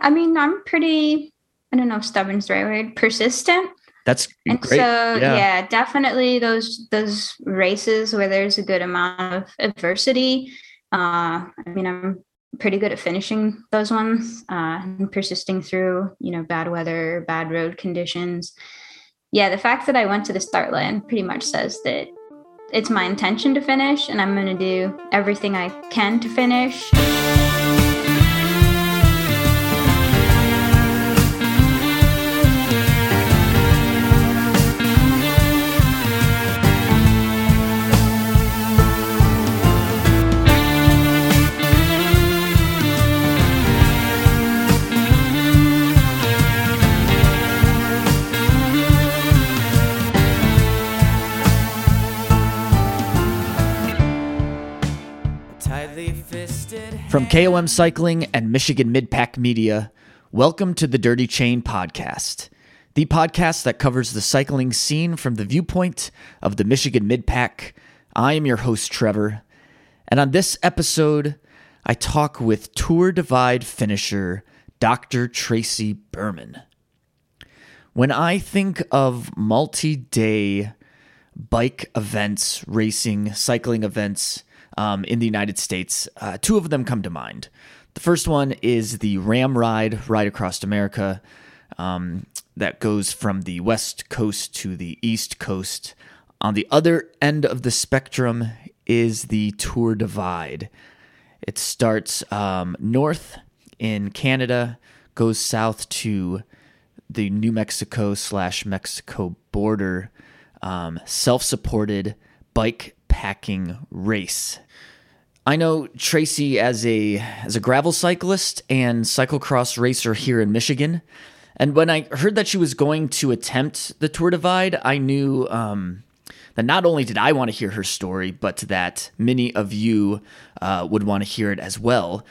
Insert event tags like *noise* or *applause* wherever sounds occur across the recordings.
I mean, I'm pretty, I don't know if stubborn's the right word, persistent. That's And great. so, Yeah. yeah. definitely those those races where there's a good amount of adversity. Uh, I mean, I'm pretty good at finishing those ones uh, and persisting through, you know, bad weather, bad road conditions. Yeah, the fact that I went to the start line pretty much says that it's my intention to finish, and I'm going to do everything I can to finish. From KOM Cycling and Michigan Midpack Media, welcome to the Dirty Chain Podcast, the podcast that covers the cycling scene from the viewpoint of the Michigan Midpack. I am your host, Trevor, and on this episode, I talk with Tour Divide finisher Dr. Tracy Berman. When I think of multi day bike events, racing, cycling events um, in the United States, uh, two of them come to mind. The first one is the RAAM Ride, Ride Across America, um, that goes from the West Coast to the East Coast. On the other end of the spectrum is the Tour Divide. It starts um, north in Canada, goes south to the New Mexico slash Mexico border, um, self supported bike packing race. I know Tracy as a as a gravel cyclist and cyclocross racer here in Michigan, and when I heard that she was going to attempt the Tour Divide, I knew um, that not only did I want to hear her story, but that many of you uh, would want to hear it as well.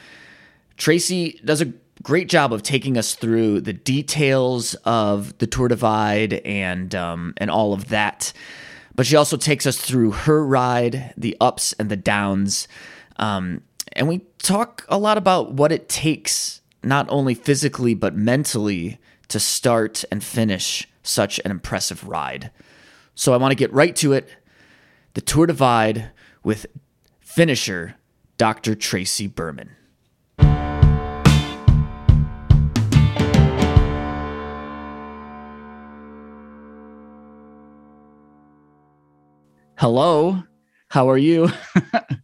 Tracy does a great job of taking us through the details of the Tour Divide and um, and all of that. But she also takes us through her ride, the ups and the downs, um, and we talk a lot about what it takes, not only physically but mentally, to start and finish such an impressive ride. So I want to get right to it. The Tour Divide with finisher Dr. Tracy Berman. Hello, how are you?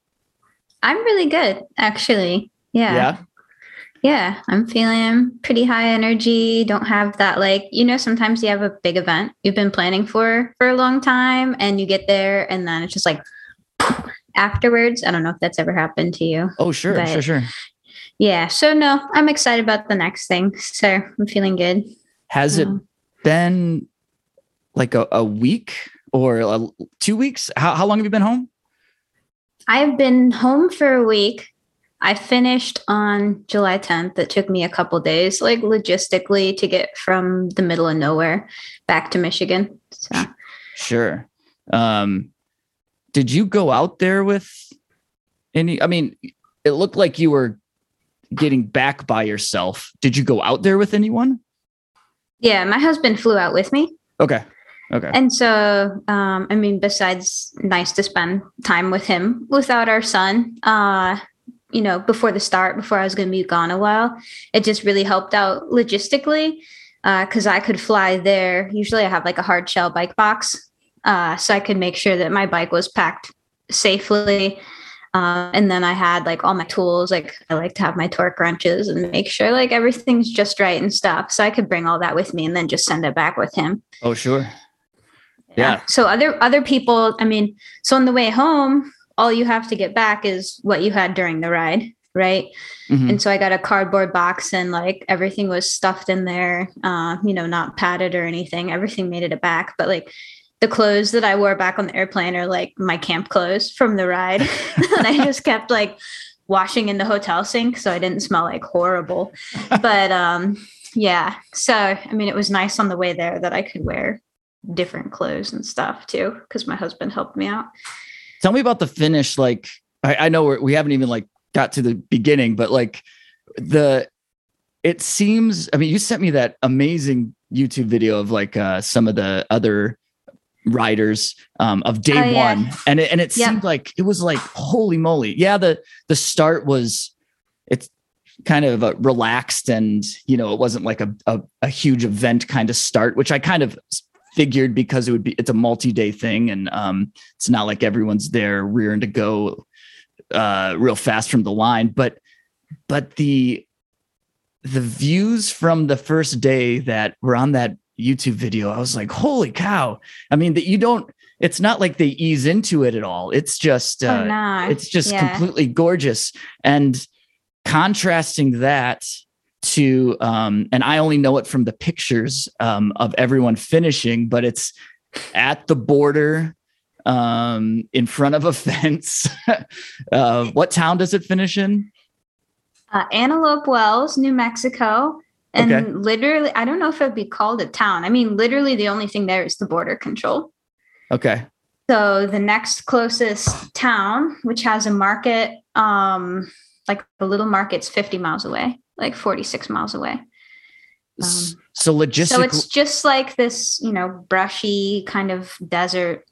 *laughs* I'm really good, actually. Yeah. yeah? Yeah, I'm feeling pretty high energy. Don't have that like, you know, sometimes you have a big event you've been planning for for a long time and you get there and then it's just like *sniffs* afterwards. I don't know if that's ever happened to you. Oh, sure, But- sure, sure. Yeah, so no, I'm excited about the next thing. So, I'm feeling good. Has it Um, been like a, a week or a, two weeks? How, how long have you been home? I've been home for a week. I finished on July 10th. It took me a couple days, like logistically, to get from the middle of nowhere back to Michigan. So Sure. Um, did you go out there with any? I mean, it looked like you were getting back by yourself. Did you go out there with anyone? yeah, my husband flew out with me. Okay. Okay. And so, um, I mean, besides nice to spend time with him without our son, uh, you know, before the start, before I was going to be gone a while, it just really helped out logistically because I could fly there. Usually I have like a hard shell bike box. Uh, so I could make sure that my bike was packed safely. Uh, and then I had like all my tools. Like I like to have my torque wrenches and make sure like everything's just right and stuff. So I could bring all that with me and then just send it back with him. oh, sure. Yeah. So other other people, I mean, so on the way home, all you have to get back is what you had during the ride, right? Mhm. And so I got a cardboard box and like everything was stuffed in there, uh, you know, not padded or anything. Everything made it back, but like the clothes that I wore back on the airplane are like my camp clothes from the ride. *laughs* *laughs* and I just kept like washing in the hotel sink so I didn't smell like horrible. *laughs* But um yeah, so I mean it was nice on the way there that I could wear different clothes and stuff too because my husband helped me out. Tell me about the finish. Like, I, I know we're, we haven't even like got to the beginning, but like the it seems i mean you sent me that amazing youtube video of like uh some of the other riders um of day Oh, yeah. one and it, and it Yep. seemed like it was like holy moly yeah the the start was it's kind of relaxed and you know it wasn't like a, a a huge event kind of start which i kind of figured because it would be it's a multi-day thing and um it's not like everyone's there rearing to go uh real fast from the line but but the the views from the first day that were on that YouTube video, I was like, holy cow. I mean, that you don't, it's not like they ease into it at all. It's just, uh, oh, no. it's just Yeah. completely gorgeous. And contrasting that to, um, and I only know it from the pictures um, of everyone finishing, but it's at the border um in front of a *laughs* fence uh what town does it finish in uh, Antelope Wells, New Mexico. And Okay. literally, I don't know if it'd be called a town. I mean, literally, the only thing there is the border control. okay So the next closest town, which has a market, um, like the little market's 50 miles away, like 46 miles away. Um, so logistically So it's just like this, you know, brushy kind of desert,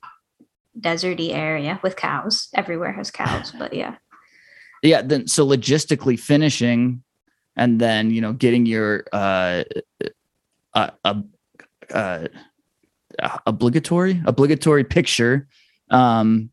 deserty area with cows. Everywhere has cows, *laughs* but yeah. yeah then so logistically finishing and then you know getting your uh uh, uh, uh obligatory obligatory picture um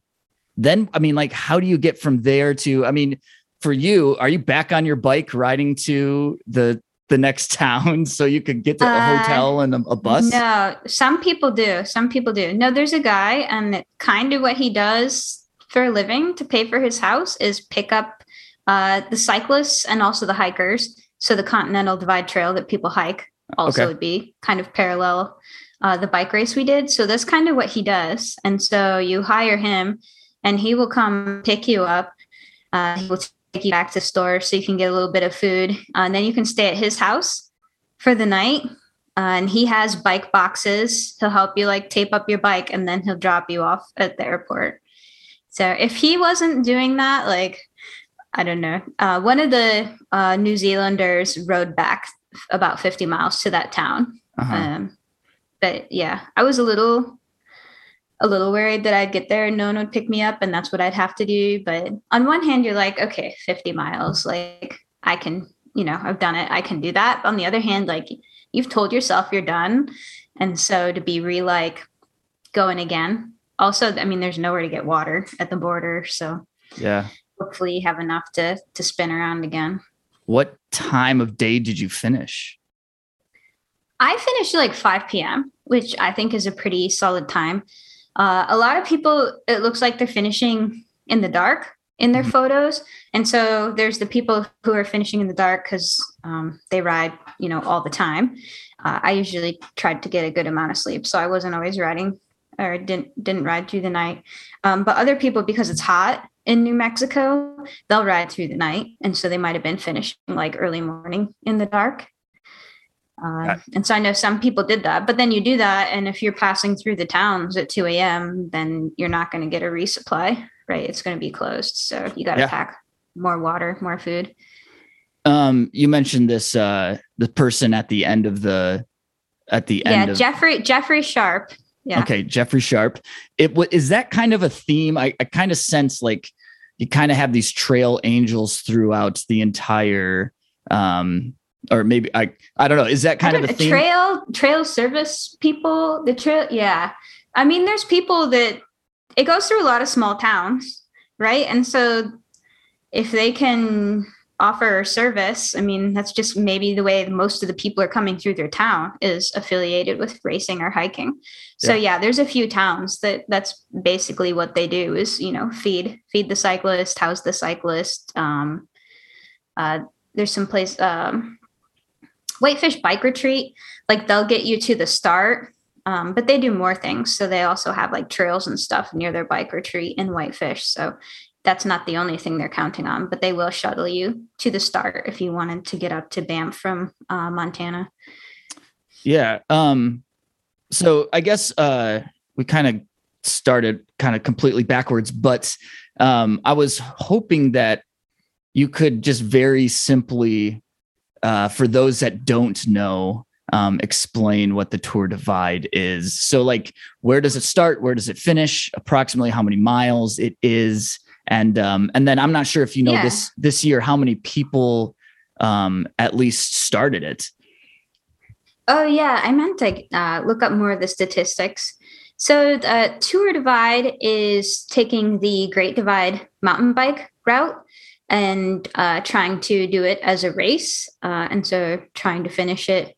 then i mean like how do you get from there to i mean for you are you back on your bike riding to the the next *laughs* town so you could get to a Uh, hotel and a, a bus No, some people do. Some people do. No, there's a guy, and kind of what he does for a living to pay for his house is pick up uh, the cyclists and also the hikers. So the Continental Divide Trail that people hike also Okay. would be kind of parallel uh, the bike race we did. So that's kind of what he does. And so you hire him, and he will come pick you up. Uh, he will take you back to the store so you can get a little bit of food, uh, and then you can stay at his house for the night. Uh, and he has bike boxes. He'll help you like tape up your bike, and then he'll drop you off at the airport. So if he wasn't doing that, like I don't know, uh, one of the uh, New Zealanders rode back about fifty miles to that town. Uh-huh. Um, but yeah, I was a little, a little worried that I'd get there and no one would pick me up, and that's what I'd have to do. But on one hand, you're like, okay, 50 miles, like I can, you know, I've done it, I can do that. On the other hand, like you've told yourself you're done, and so to be re like going again. Also, I mean, there's nowhere to get water at the border, so yeah hopefully you have enough to to spin around again. what time of day did you finish I finished like 5 p.m., which I think is a pretty solid time. Uh, a lot of people, it looks like they're finishing in the dark in their Mhm. photos. And so there's the people who are finishing in the dark because um, they ride, you know, all the time. Uh, I usually tried to get a good amount of sleep, so I wasn't always riding or didn't didn't ride through the night. Um, but other people, because it's hot in New Mexico, they'll ride through the night, and so they might have been finishing like early morning in the dark. Uh, Got- and so I know some people did that, but then you do that, and if you're passing through the towns at 2 a.m., then you're not going to get a resupply, right? It's going to be closed, so you got to Yeah. pack more water, more food. um you mentioned this uh the person at the end of the at the Yeah, end Yeah, Jeffrey Jeffrey Sharp. Yeah. Okay, Jeffrey Sharp. It wa- is that kind of a theme. I, I kind of sense like you kind of have these trail angels throughout the entire, um, or maybe I I don't know. Is that kind of a theme? trail trail service people the trail yeah i mean there's people that it goes through a lot of small towns right and so if they can offer service i mean that's just maybe the way most of the people are coming through their town is affiliated with racing or hiking so yeah, there's a few towns that that's basically what they do is you know feed feed the cyclist house the cyclist um uh there's some place um Whitefish Bike Retreat, like they'll get you to the start, um, but they do more things. So they also have like trails and stuff near their bike retreat in Whitefish. So that's not the only thing they're counting on, but they will shuttle you to the start if you wanted to get up to Banff from uh, Montana. Yeah. Um. So I guess uh we kind of started kind of completely backwards, but um I was hoping that you could just very simply uh, for those that don't know, um, explain what the Tour Divide is. So, like, where does it start? Where does it finish? Approximately how many miles it is, and um, and then I'm not sure if you know Yeah. this this year how many people um, at least started it. Oh yeah, I meant to uh, look up more of the statistics. So the Tour Divide is taking the Great Divide mountain bike route and uh, trying to do it as a race, uh, and so trying to finish it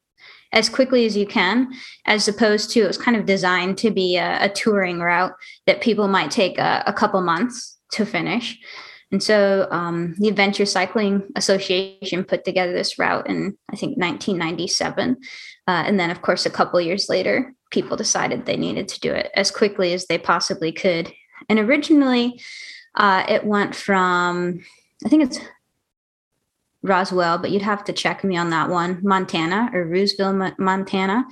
as quickly as you can, as opposed to it was kind of designed to be a, a touring route that people might take a, a couple months to finish. And so um, the Adventure Cycling Association put together this route in, I think, 1997. Uh, and then, of course, a couple years later, people decided they needed to do it as quickly as they possibly could. And originally, uh, it went from, I think it's Roswell, but you'd have to check me on that one, Montana or Roosevelt, Montana,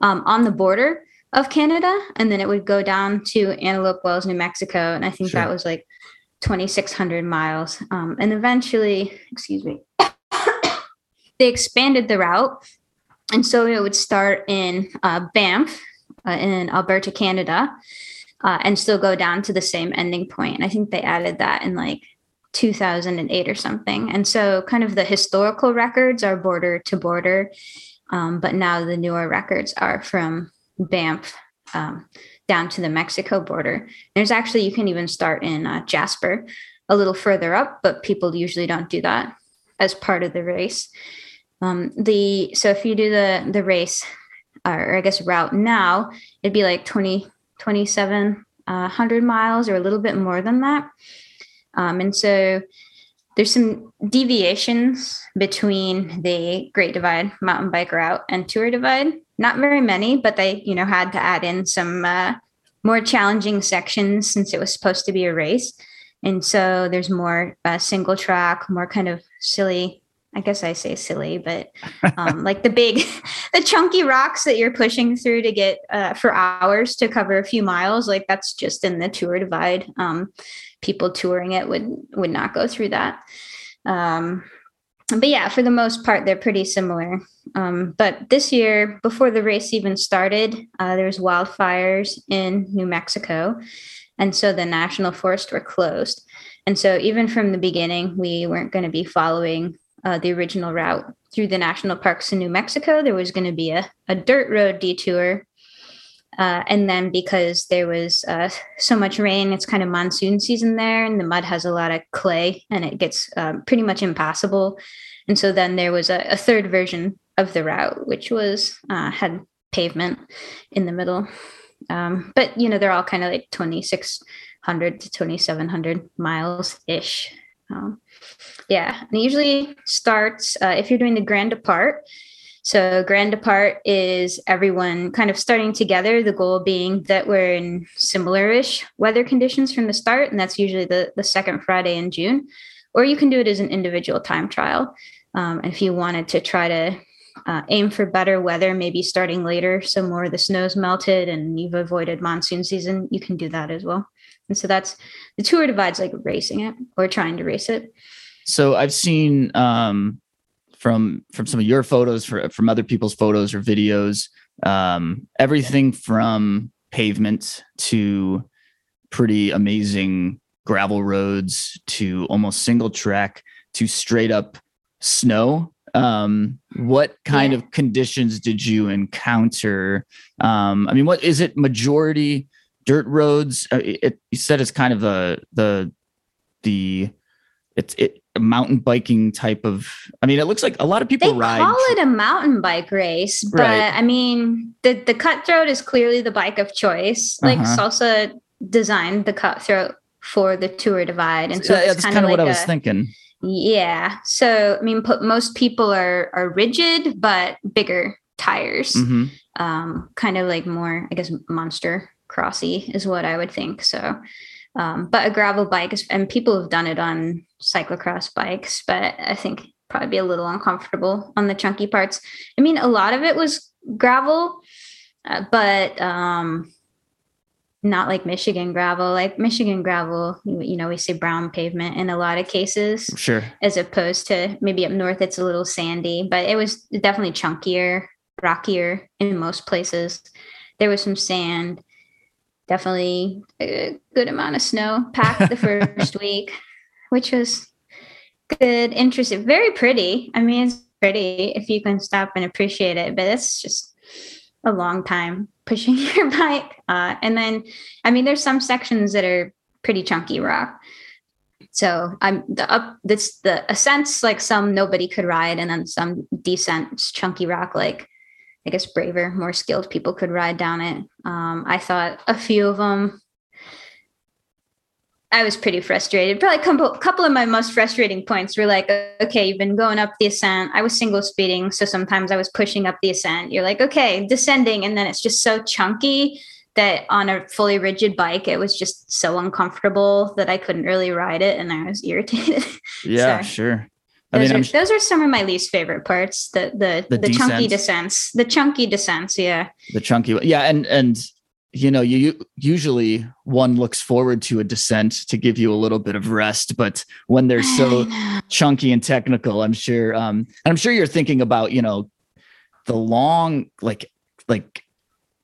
um, on the border of Canada. And then it would go down to Antelope Wells, New Mexico. And I think Sure. that was like 2,600 miles. Um, and eventually, excuse me, *coughs* they expanded the route. And so it would start in uh, Banff uh, in Alberta, Canada, uh, and still go down to the same ending point. And I think they added that in like 2008 or something. And so, kind of the historical records are border to border, um, but now the newer records are from Banff um, down to the Mexico border. There's actually, you can even start in uh, Jasper a little further up, but people usually don't do that as part of the race. Um, the so if you do the the race, or I guess route now, it'd be like 20, 27 uh, miles or a little bit more than that. Um, and so there's some deviations between the Great Divide mountain bike route and Tour Divide. Not very many, but they, you know, had to add in some uh, more challenging sections since it was supposed to be a race. And so there's more uh, single track, more kind of silly. I guess I say silly, but *laughs* um, like the big, *laughs* the chunky rocks that you're pushing through to get uh, for hours to cover a few miles. Like that's just in the Tour Divide. Um, people touring it would would not go through that. Um, but yeah, for the most part, they're pretty similar. Um, but this year, before the race even started, uh, there was wildfires in New Mexico, and so the national forests were closed. And so even from the beginning, we weren't going to be following uh, the original route through the national parks in New Mexico. There was going to be a, a dirt road detour. Uh, and then because there was uh, so much rain, it's kind of monsoon season there, and the mud has a lot of clay and it gets um, pretty much impassable. And so then there was a, a third version of the route, which was uh, had pavement in the middle. Um, but you know, they're all kind of like 2,600 to 2,700 miles ish. Um, yeah, and it usually starts uh, if you're doing the Grand Depart. So Grand Depart is everyone kind of starting together. The goal being that we're in similar-ish weather conditions from the start, and that's usually the the second Friday in June. Or you can do it as an individual time trial. Um, if you wanted to try to uh, aim for better weather, maybe starting later, so more of the snow's melted and you've avoided monsoon season, you can do that as well. And so that's the tour divides like racing it or trying to race it. So I've seen um, from from some of your photos, for, from other people's photos or videos, um, everything from pavement to pretty amazing gravel roads to almost single track to straight up snow. Um, what kind Yeah. of conditions did you encounter? Um, I mean, what is it? Majority dirt roads. Uh, it, it- you said it's kind of the the the it's it a mountain biking type of. I mean, it looks like a lot of people They ride. call it a mountain bike race, but Right. I mean, the the Cutthroat is clearly the bike of choice. Like Uh-huh. Salsa designed the Cutthroat for the Tour Divide, and so yeah, it's that's kind of like what I was a- thinking. Yeah. So I mean, most people are are rigid but bigger tires. hmm Um, kind of like more, I guess, monster crossy is what I would think. So, um, but a gravel bike is, and people have done it on cyclocross bikes, but I think probably be a little uncomfortable on the chunky parts. I mean, a lot of it was gravel, uh, but um, not like Michigan gravel. Like Michigan gravel, you, you know, we say brown pavement in a lot of cases, Sure. as opposed to maybe up north, it's a little sandy, but it was definitely chunkier, rockier in most places. There was some sand, definitely a good amount of snow packed the first *laughs* week, which was good, interesting, very pretty. I mean, it's pretty if you can stop and appreciate it, but it's just a long time pushing *laughs* your bike. Uh, and then, I mean, there's some sections that are pretty chunky rock. So I'm the up this the ascents like some nobody could ride, and then some descents chunky rock like I guess braver, more skilled people could ride down it. Um, I thought a few of them. I was pretty frustrated. Probably a couple, couple of my most frustrating points were like, okay, you've been going up the ascent. I was single speeding, so sometimes I was pushing up the ascent. You're like, okay, descending, and then it's just so chunky that on a fully rigid bike, it was just so uncomfortable that I couldn't really ride it, and I was irritated. *laughs* Yeah, So- sure. I Those, mean, are, I'm, those are some of my least favorite parts. The the The the, chunky descents. the chunky descents. Yeah, the chunky yeah and and you know you you- usually one looks forward to a descent to give you a little bit of rest but when they're so chunky and technical i'm sure um and i'm sure you're thinking about you know the long like like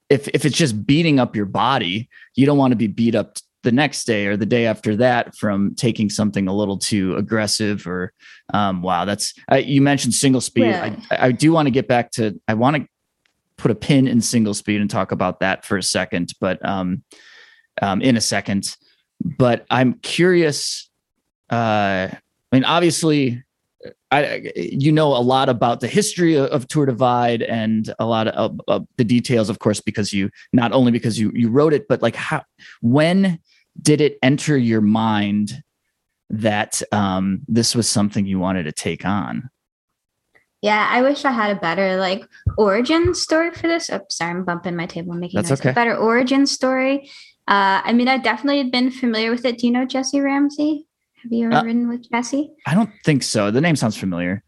if if it's just beating up your body you don't want to be beat up the next day or the day after that from taking something a little too aggressive or um wow that's uh, you mentioned single speed Yeah. I, I do want to get back to i want to put a pin in single speed and talk about that for a second but um um in a second but i'm curious uh i mean obviously I, you know a lot about the history of, Tour Divide and a lot of, of, of the details, of course, because you not only because you you wrote it, but like how when did it enter your mind that um, this was something you wanted to take on? yeah. I wish I had a better like origin story for this. Oh, sorry, I'm bumping my table, making That's noise. okay. A better origin story. Uh, I mean, I definitely had been familiar with it. Do you know Jesse Ramsey? Have you ever Uh, ridden with Jesse? I don't think so. The name sounds familiar.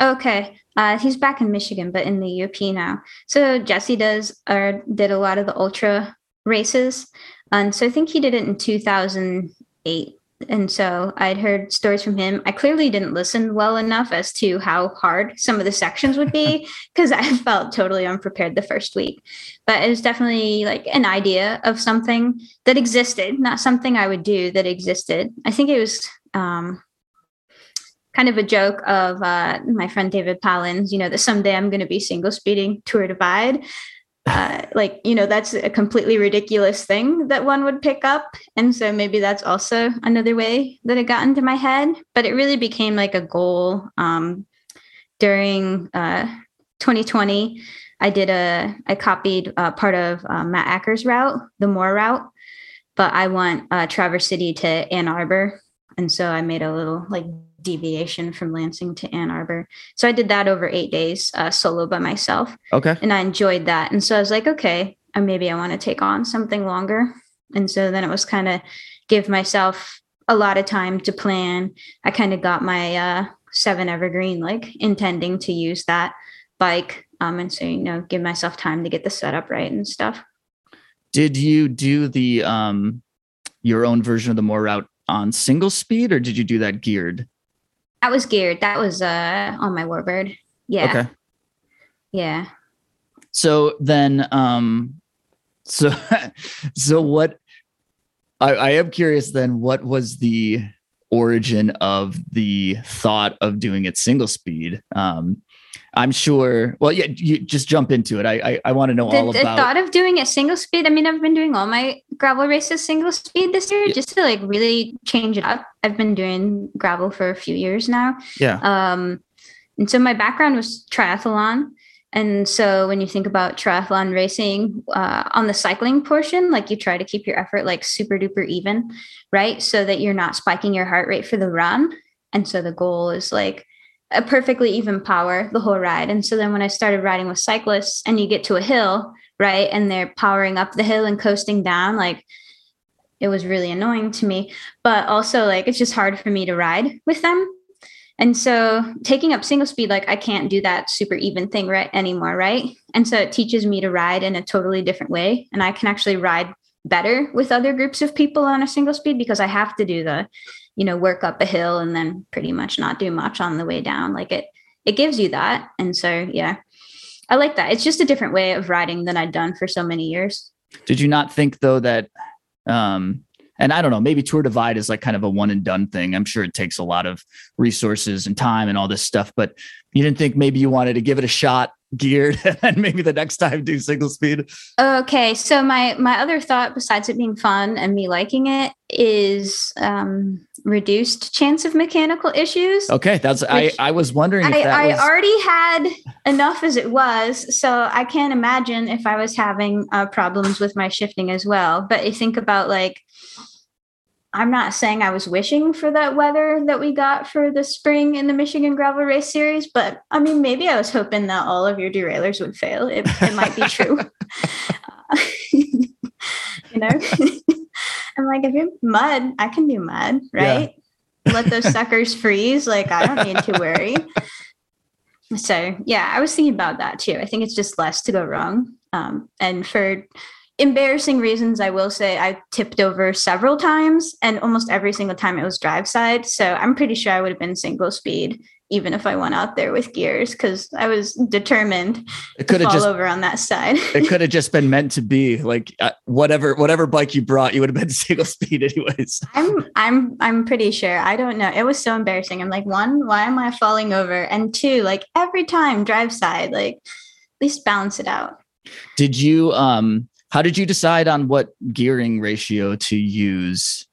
Okay. Uh, he's back in Michigan, but in the UP now. So Jesse does or did a lot of the ultra races. And so I think he did it in 2008. And so I'd heard stories from him. I clearly didn't listen well enough as to how hard some of the sections would be *laughs* because I felt totally unprepared the first week. But it was definitely like an idea of something that existed, not something I would do that existed. I think it was um, kind of a joke of uh, my friend David Palins, you know, that someday I'm going to be single speeding Tour Divide. Uh, like, you know, that's a completely ridiculous thing that one would pick up. And so maybe that's also another way that it got into my head. But it really became like a goal um, during uh, 2020. I did a, I copied uh, part of uh, Matt Acker's route, the Moore route, but I want uh, Traverse City to Ann Arbor. And so I made a little like deviation from Lansing to Ann Arbor. So I did that over eight days uh, solo by myself, Okay. and I enjoyed that. And so I was like, okay, uh, maybe I want to take on something longer. And so then it was kind of give myself a lot of time to plan. I kind of got my uh, seven evergreen, like intending to use that bike. Um, and so, you know, give myself time to get the setup right and stuff. Did you do the um your own version of the more route on single speed or did you do that geared? That was geared. That was uh, on my Warbird. Yeah. Okay. Yeah. So then um so *laughs* so what I, I am curious then what was the origin of the thought of doing it single speed? Um I'm sure well yeah you just jump into it. I I, I want to know the, all the about The thought of doing it single speed i mean i've been doing all my gravel races single speed this year Yeah. just to like really change it up i've been doing gravel for a few years now yeah. um and so my background was triathlon and so when you think about triathlon racing uh, on the cycling portion like you try to keep your effort like super duper even right so that you're not spiking your heart rate for the run and so the goal is like a perfectly even power the whole ride. And so then when I started riding with cyclists and you get to a hill, right, and they're powering up the hill and coasting down, like it was really annoying to me. But also like it's just hard for me to ride with them. And so taking up single speed, like I can't do that super even thing right anymore, right? And so it teaches me to ride in a totally different way. And I can actually ride better with other groups of people on a single speed because I have to do the, you know, work up a hill and then pretty much not do much on the way down. Like it, it gives you that. And so, yeah, I like that. It's just a different way of riding than I'd done for so many years. Did you not think though that, um, and I don't know, maybe Tour Divide is like kind of a one and done thing. I'm sure it takes a lot of resources and time and all this stuff, but you didn't think maybe you wanted to give it a shot geared *laughs* and maybe the next time do single speed. Okay so my my other thought besides it being fun and me liking it is um reduced chance of mechanical issues. Okay that's i i was wondering i, I was... already had enough as it was so i can't imagine if i was having uh, problems with my shifting as well. But you think about like I'm not saying I was wishing for that weather that we got for the spring in the Michigan Gravel Race Series, but I mean, maybe I was hoping that all of your derailleurs would fail. It, it might be true. Uh, *laughs* *laughs* you know, *laughs* I'm like, if you're mud, I can do mud, right? Yeah. Let those suckers freeze. Like, I don't need to worry. So, yeah, I was thinking about that too. I think it's just less to go wrong. Um, and for embarrassing reasons, I will say I tipped over several times, and almost every single time it was drive side. So I'm pretty sure I would have been single speed even if I went out there with gears because I was determined it could have just over on that side. it could have *laughs* just been meant to be like uh, whatever whatever bike you brought, you would have been *laughs* single speed anyways. I'm I'm I'm pretty sure. I don't know. It was so embarrassing. I'm like, one, why am I falling over? And two, like every time drive side, like at least balance it out. Did you um how did you decide on what gearing ratio to use?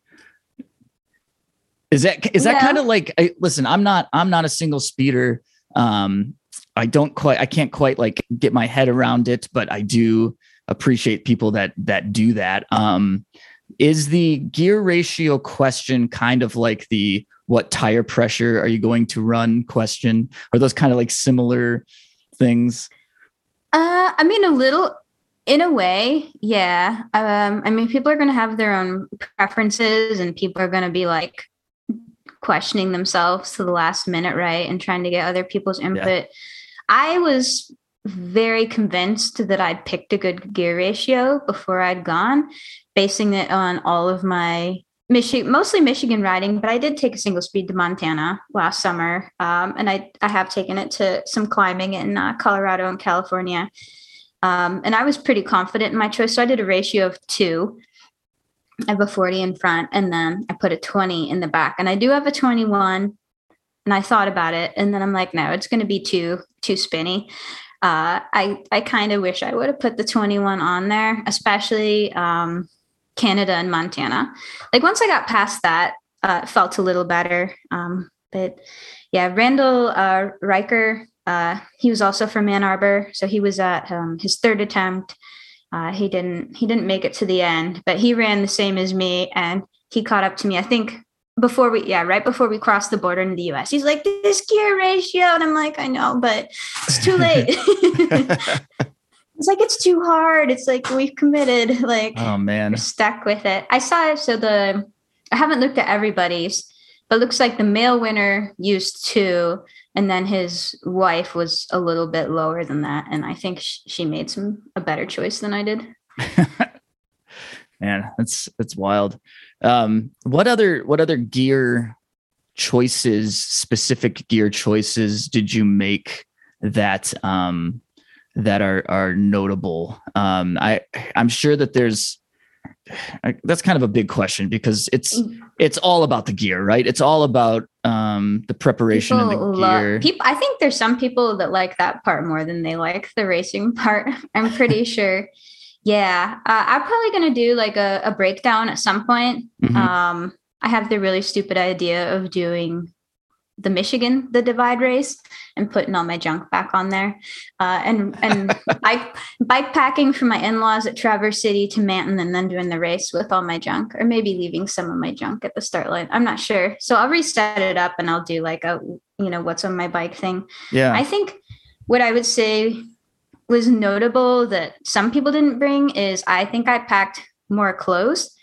Is that is that yeah. kind of like I, listen, I'm not I'm not a single speeder. Um I don't quite I can't quite like get my head around it, but I do appreciate people that that do that. Um is the gear ratio question kind of like the what tire pressure are you going to run question? Are those kind of like similar things? Uh, I mean, a little in a way yeah um i mean people are going to have their own preferences and people are going to be like questioning themselves to the last minute right and trying to get other people's input yeah. i was very convinced that i'd picked a good gear ratio before i'd gone basing it on all of my Michigan, mostly Michigan riding, but I did take a single speed to Montana last summer, um, and I I have taken it to some climbing in uh, Colorado and California. Um, and I was pretty confident in my choice. So I did a ratio of two. I have a 40 in front and then I put a 20 in the back. And I do have a 21. And I thought about it. And then I'm like, no, it's gonna be too too spinny. Uh, I I kind of wish I would have put the 21 on there, especially um, Canada and Montana. Like once I got past that, uh, it felt a little better. Um, but yeah, Randall uh, Riker uh, he was also from Ann Arbor, so he was at um, his third attempt. Uh, he didn't he didn't make it to the end, but he ran the same as me, and he caught up to me. I think before we yeah right before we crossed the border into the U.S. He's like this gear ratio, and I'm like I know, but it's too late. *laughs* *laughs* it's like it's too hard. It's like we've committed. Like oh man, stuck with it. I saw it. So the I haven't looked at everybody's, but looks like the male winner used two and then his wife was a little bit lower than that. And i think she made some a better choice than i did. *laughs* Man that's that's wild. Um what other what other gear choices specific gear choices did you make that um that are are notable? Um i i'm sure that there's I, that's kind of a big question because it's mm. It's all about the gear, right? It's all about um, the preparation people and the gear. people, I think there's some people that like that part more than they like the racing *laughs* part. I'm pretty *laughs* sure. Yeah, uh, I'm probably gonna do like a, a breakdown at some point. Mm-hmm. Um, I have the really stupid idea of doing the Michigan, the divide race, and putting all my junk back on there. Uh, and and *laughs* bike bike packing from my in laws at Traverse City to Manton, and then doing the race with all my junk, or maybe leaving some of my junk at the start line. I'm not sure. So I'll reset it up, and I'll do like a you know what's on my bike thing. Yeah, I think what I would say was notable that some people didn't bring is I think I packed more clothes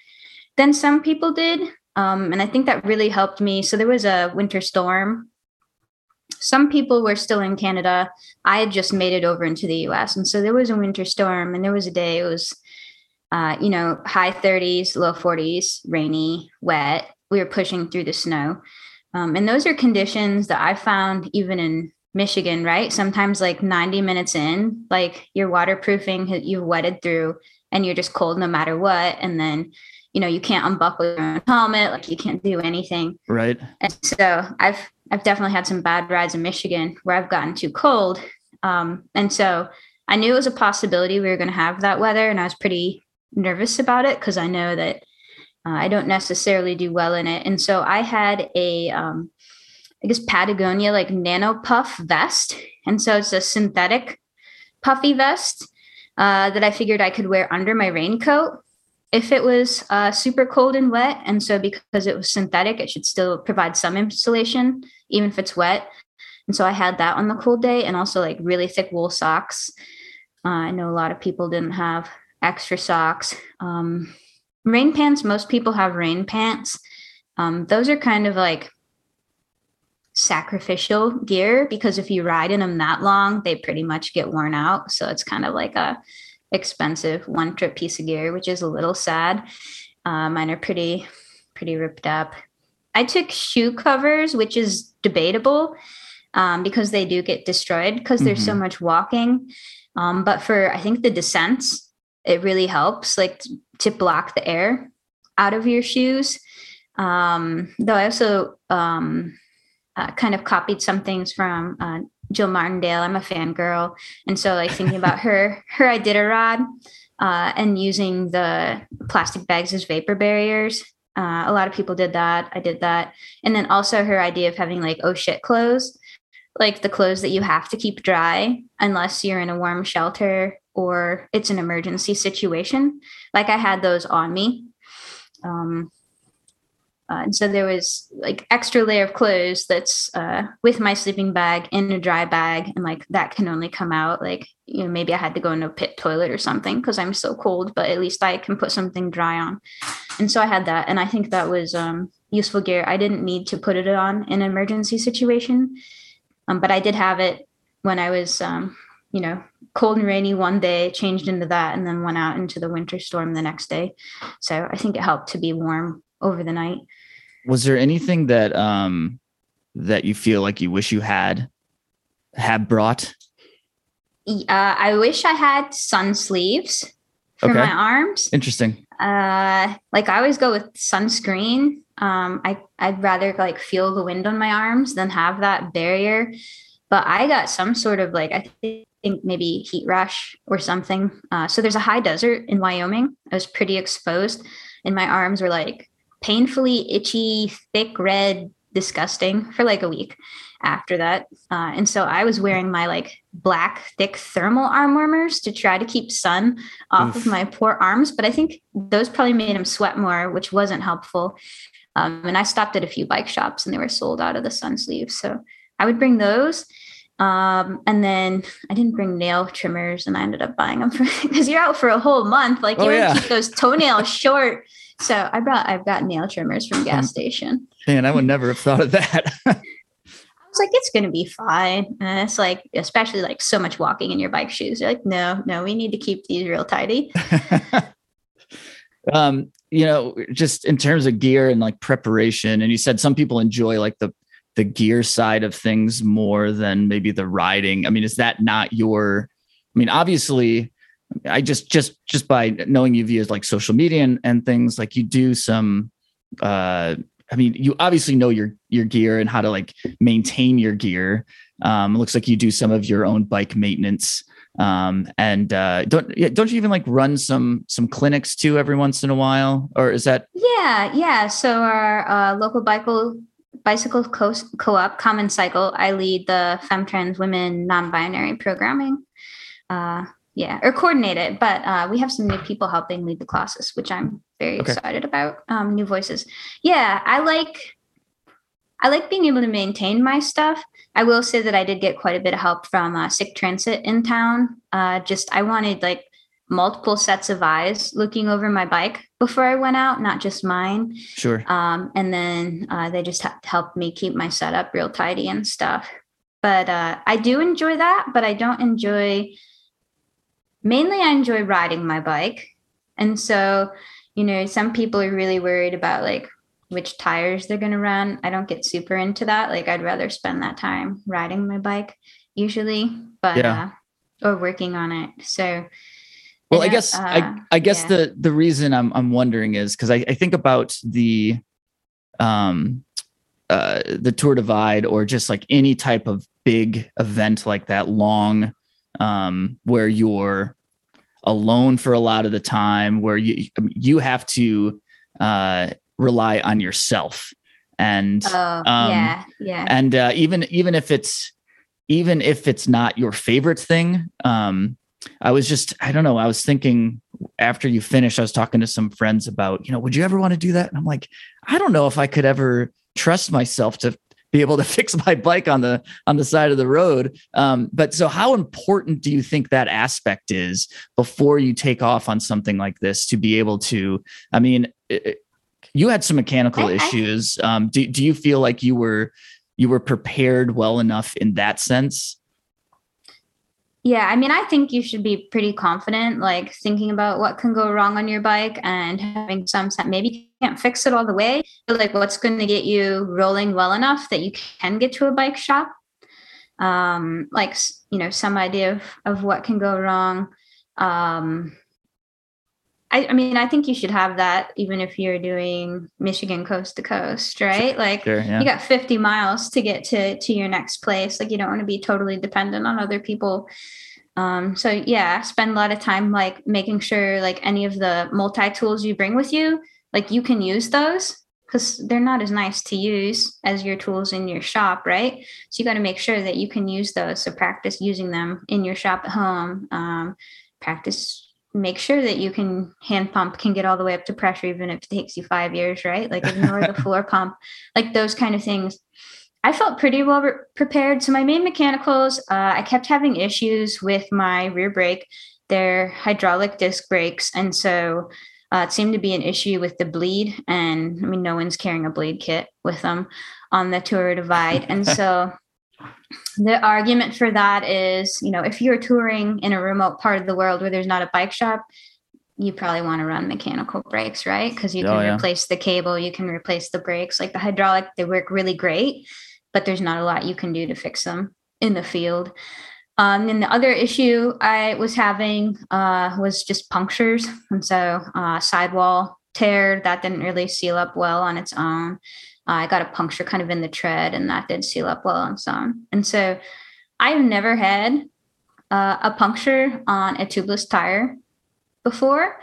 than some people did. Um, and I think that really helped me. So there was a winter storm. Some people were still in Canada. I had just made it over into the US. And so there was a winter storm, and there was a day it was uh, you know, high 30s, low 40s, rainy, wet. We were pushing through the snow. Um, and those are conditions that I found even in Michigan, right? Sometimes like 90 minutes in, like you're waterproofing, you've wetted through, and you're just cold no matter what. And then, you know, you can't unbuckle your own helmet, like you can't do anything. Right. And so I've I've definitely had some bad rides in Michigan where I've gotten too cold. Um, and so I knew it was a possibility we were going to have that weather, and I was pretty nervous about it because I know that uh, I don't necessarily do well in it. And so I had a, um, I guess Patagonia like nano puff vest, and so it's a synthetic puffy vest uh, that I figured I could wear under my raincoat if it was uh, super cold and wet. And so because it was synthetic, it should still provide some insulation even if it's wet. And so I had that on the cold day, and also like really thick wool socks. Uh, I know a lot of people didn't have extra socks. Um, rain pants, most people have rain pants. Um, those are kind of like sacrificial gear because if you ride in them that long, they pretty much get worn out. So it's kind of like a expensive one trip piece of gear, which is a little sad. Uh, mine are pretty, pretty ripped up. I took shoe covers, which is debatable um, because they do get destroyed because mm-hmm. there's so mm-hmm. much walking. Um, but for I think the descents, it really helps like to block the air out of your shoes. Um, though I also um, uh, kind of copied some things from uh, Jill Martindale. I'm a fangirl, and so like thinking about her *laughs* her Iditarod uh, and using the plastic bags as vapor barriers. Uh, a lot of people did that. I did that, and then also her idea of having like oh shit clothes, like the clothes that you have to keep dry unless you're in a warm shelter or it's an emergency situation. Like I had those on me. Um, uh, and so there was like extra layer of clothes that's uh, with my sleeping bag in a dry bag, and like that can only come out like you know maybe I had to go in a pit toilet or something because I'm so cold, but at least I can put something dry on. And so I had that, and I think that was um, useful gear. I didn't need to put it on in an emergency situation, um, but I did have it when I was um, you know cold and rainy one day, changed into that, and then went out into the winter storm the next day. So I think it helped to be warm over the night was there anything that um that you feel like you wish you had had brought? Uh, I wish I had sun sleeves for okay. my arms. Interesting. Uh, like I always go with sunscreen. Um, I I'd rather like feel the wind on my arms than have that barrier. But I got some sort of like I think maybe heat rash or something. Uh, so there's a high desert in Wyoming. I was pretty exposed, and my arms were like painfully itchy, thick red, disgusting for like a week after that. Uh, and so I was wearing my like black, thick thermal arm warmers to try to keep sun off Oof. of my poor arms. But I think those probably made them sweat more, which wasn't helpful. Um, and I stopped at a few bike shops and they were sold out of the sun sleeves. So I would bring those. Um, and then I didn't bring nail trimmers and I ended up buying them because *laughs* you're out for a whole month. Like you oh, want to yeah. keep those toenails short. So I brought I've got nail trimmers from gas um, station. Man, I would never have thought of that. *laughs* I was like, it's gonna be fine. And it's like, especially like so much walking in your bike shoes. You're like, no, no, we need to keep these real tidy. *laughs* um, you know, just in terms of gear and like preparation, and you said some people enjoy like the the gear side of things more than maybe the riding. I mean, is that not your I mean, obviously I just just just by knowing you via like social media and, and things like you do some uh I mean you obviously know your your gear and how to like maintain your gear. Um looks like you do some of your own bike maintenance. Um and uh don't don't you even like run some some clinics too every once in a while or is that Yeah, yeah. So our uh local bicycle bicycle co- co-op Common Cycle i lead the femtrans women non-binary programming uh, yeah or coordinate it but uh, we have some new people helping lead the classes which i'm very okay. excited about um, new voices. Yeah i like i like being able to maintain my stuff. I will say that i did get quite a bit of help from uh, Sic Transit in town. Uh, just i wanted like multiple sets of eyes looking over my bike before i went out not just mine. Sure. Um, and then uh, they just helped me keep my setup real tidy and stuff. But uh, i do enjoy that but i don't enjoy mainly I enjoy riding my bike And so, you know, some people are really worried about like which tires they're going to run. I don't get super into that. Like I'd rather spend that time riding my bike usually, but Yeah. uh, or working on it. So Well, I guess I, uh, I guess yeah. the the reason I'm I'm wondering is because I, I think about the um uh the Tour Divide or just like any type of big event like that long um where you're alone for a lot of the time where you you have to uh rely on yourself and oh um, yeah, yeah. and uh, even even if it's even if it's not your favorite thing um i was just i don't know i was thinking after you finished i was talking to some friends about you know would you ever want to do that and i'm like i don't know if i could ever trust myself to be able to *laughs* fix my bike on the on the side of the road um but so how important do you think that aspect is before you take off on something like this to be able to i mean it, you had some mechanical I- I- issues um do, do you feel like you were you were prepared well enough in that sense Yeah, I mean, I think you should be pretty confident, like thinking about what can go wrong on your bike and having some. Maybe can't fix it all the way, but like what's going to get you rolling well enough that you can get to a bike shop. Um, like you know, some idea of of what can go wrong. Um, I, I mean, I think you should have that even if you're doing Michigan coast to coast, right? Like sure yeah you got 50 miles to get to to your next place like you don't want to be totally dependent on other people um so yeah spend a lot of time like making sure like any of the multi tools you bring with you like you can use those because they're not as nice to use as your tools in your shop right? So you got to make sure that you can use those. So practice using them in your shop at home um, practice make sure that you can hand pump can get all the way up to pressure even if it takes you five years right? Like ignore the *laughs* floor pump like those kind of things. I felt pretty well re- prepared. So my main mechanicals uh, i kept having issues with my rear brake. They're hydraulic disc brakes. And so uh, it seemed to be an issue with the bleed and i mean no one's carrying a bleed kit with them on the tour divide. And so *laughs* the argument for that is you know if you're touring in a remote part of the world where there's not a bike shop you probably want to run mechanical brakes right? Because you Oh, can yeah. replace the cable you can replace the brakes. Like the hydraulic they work really great but there's not a lot you can do to fix them in the field um, and the other issue I was having uh, was just punctures. And so uh, sidewall tear that didn't really seal up well on its own. Uh, I got a puncture kind of in the tread, and that did seal up well on own. And so I've never had uh, a puncture on a tubeless tire before.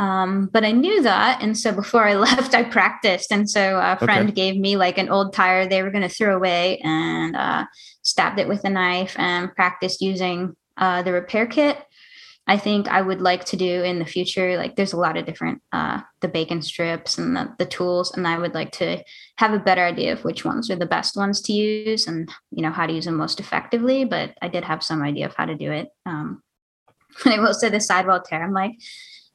Um, but I knew that. And so before I *laughs* left, I practiced. And so a friend Okay. gave me like an old tire they were going to throw away and uh, stabbed it with a knife and practiced using uh, the repair kit. I think I would like to do in the future. Like there's a lot of different, uh, the bacon strips and the, the tools. And I would like to have a better idea of which ones are the best ones to use and, you know, how to use them most effectively. But I did have some idea of how to do it. Um, *laughs* and I will say the sidewall tear, I'm like,